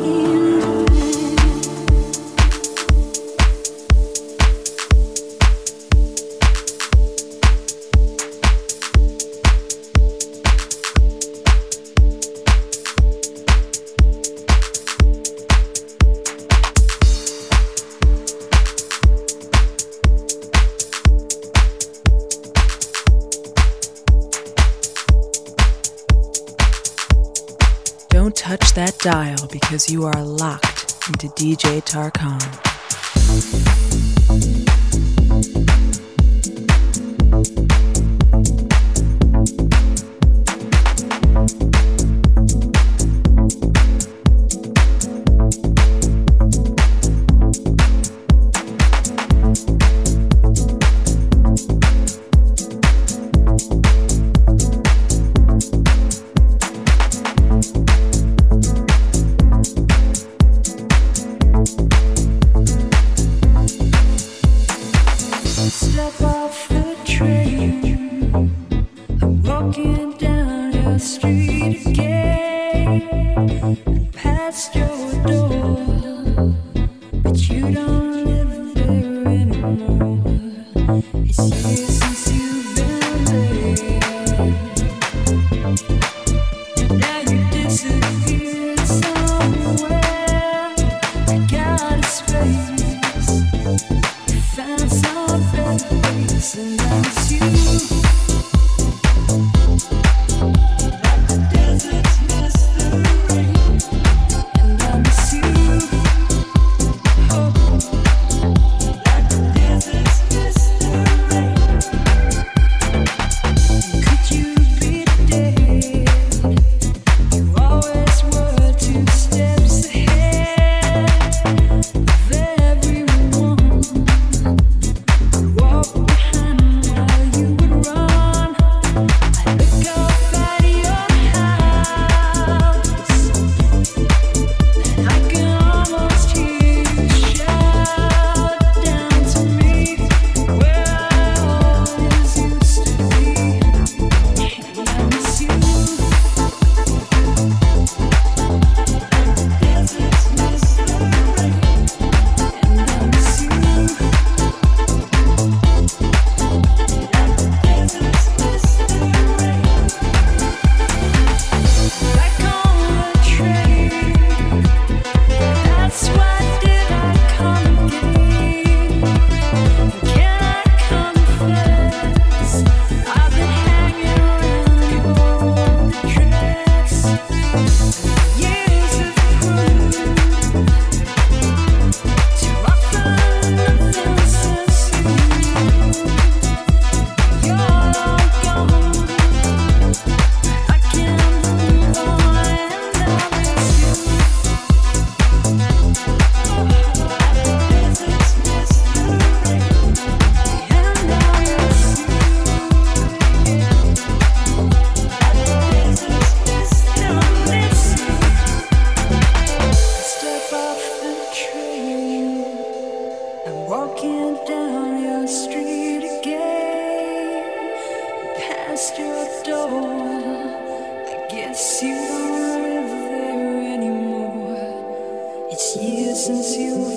dial because you are locked into DJ Tarkan. past your door. I guess you don't live there anymore. It's years since you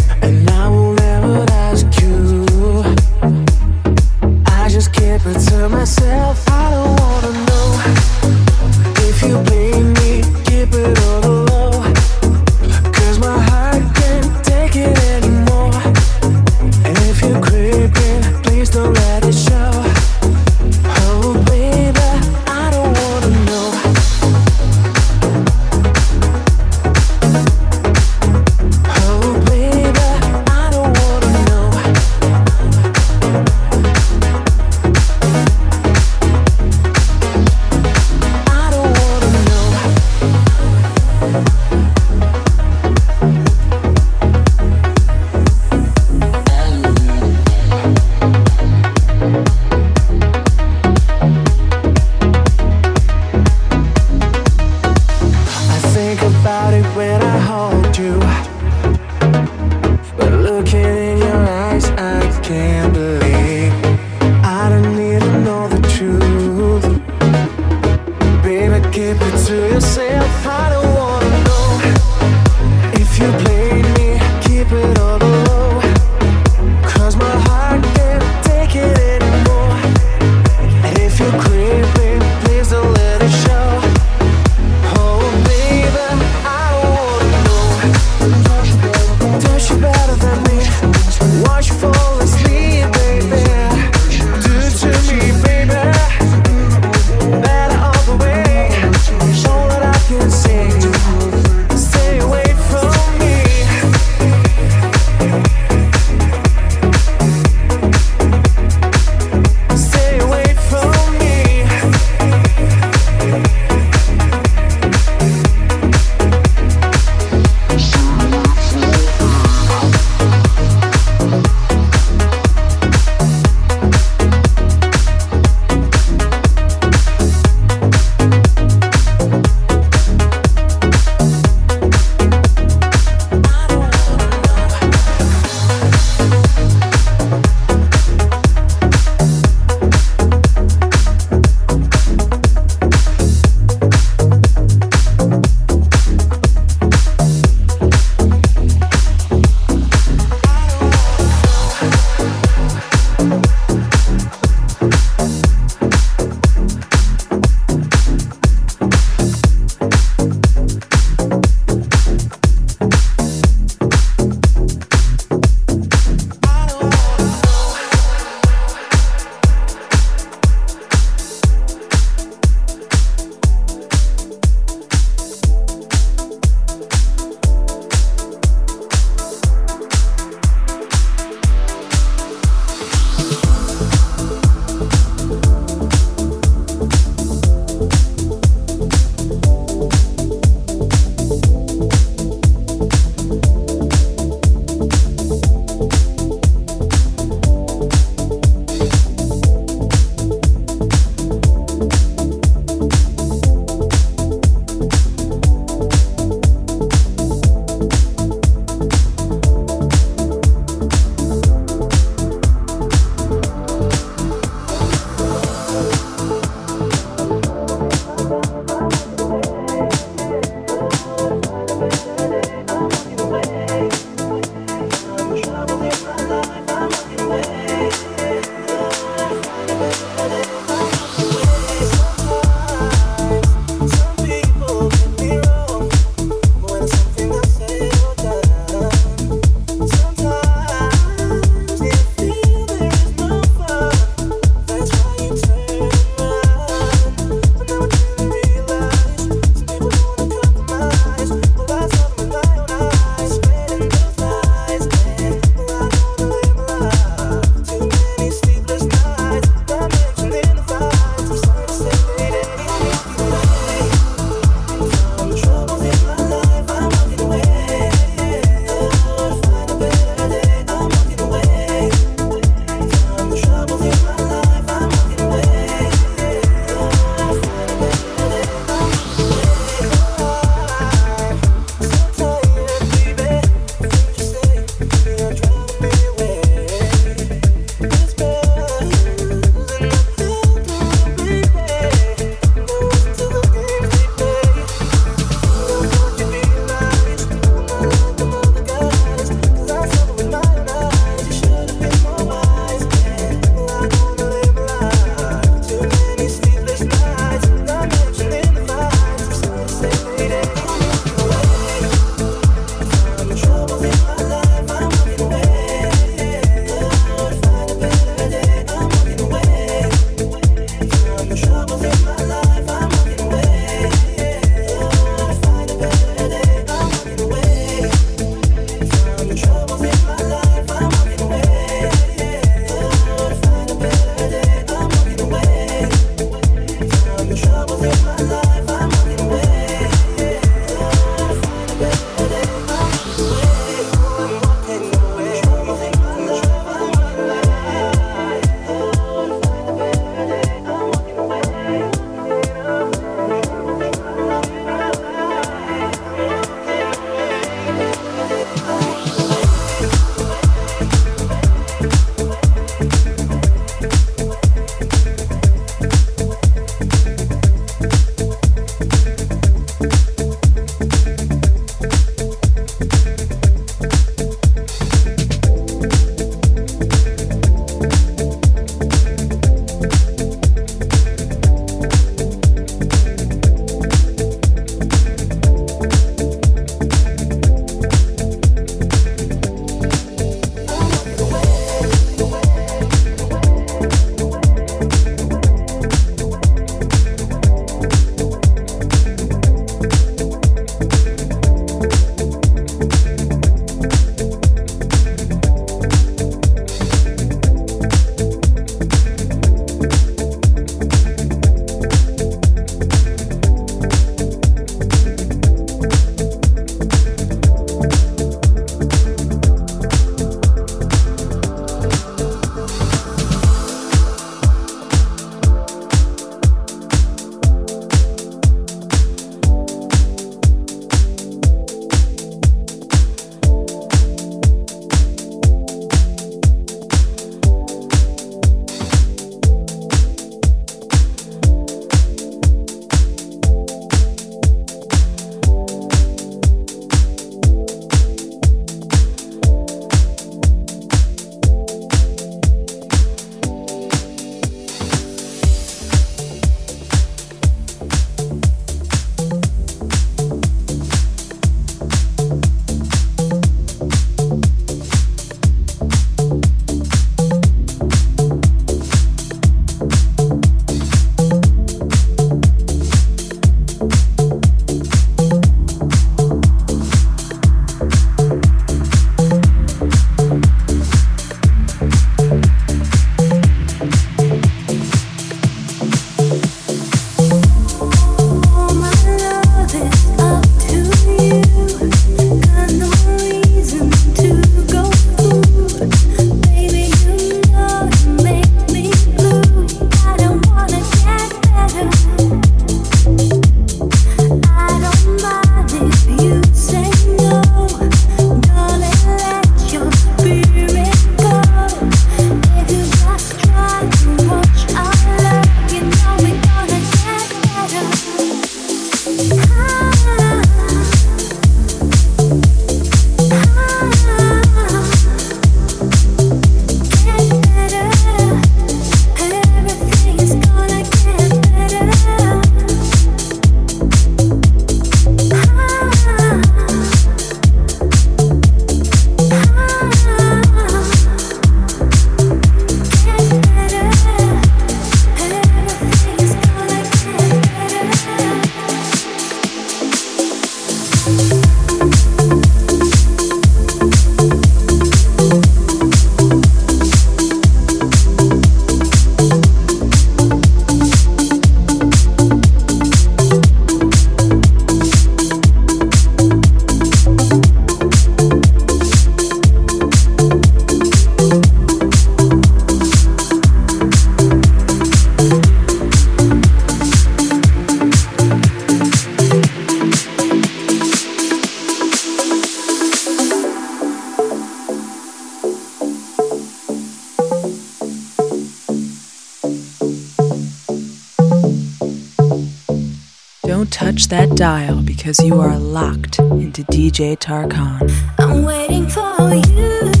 touch that dial because you are locked into DJ Tarkan. I'm waiting for you.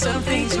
Tonight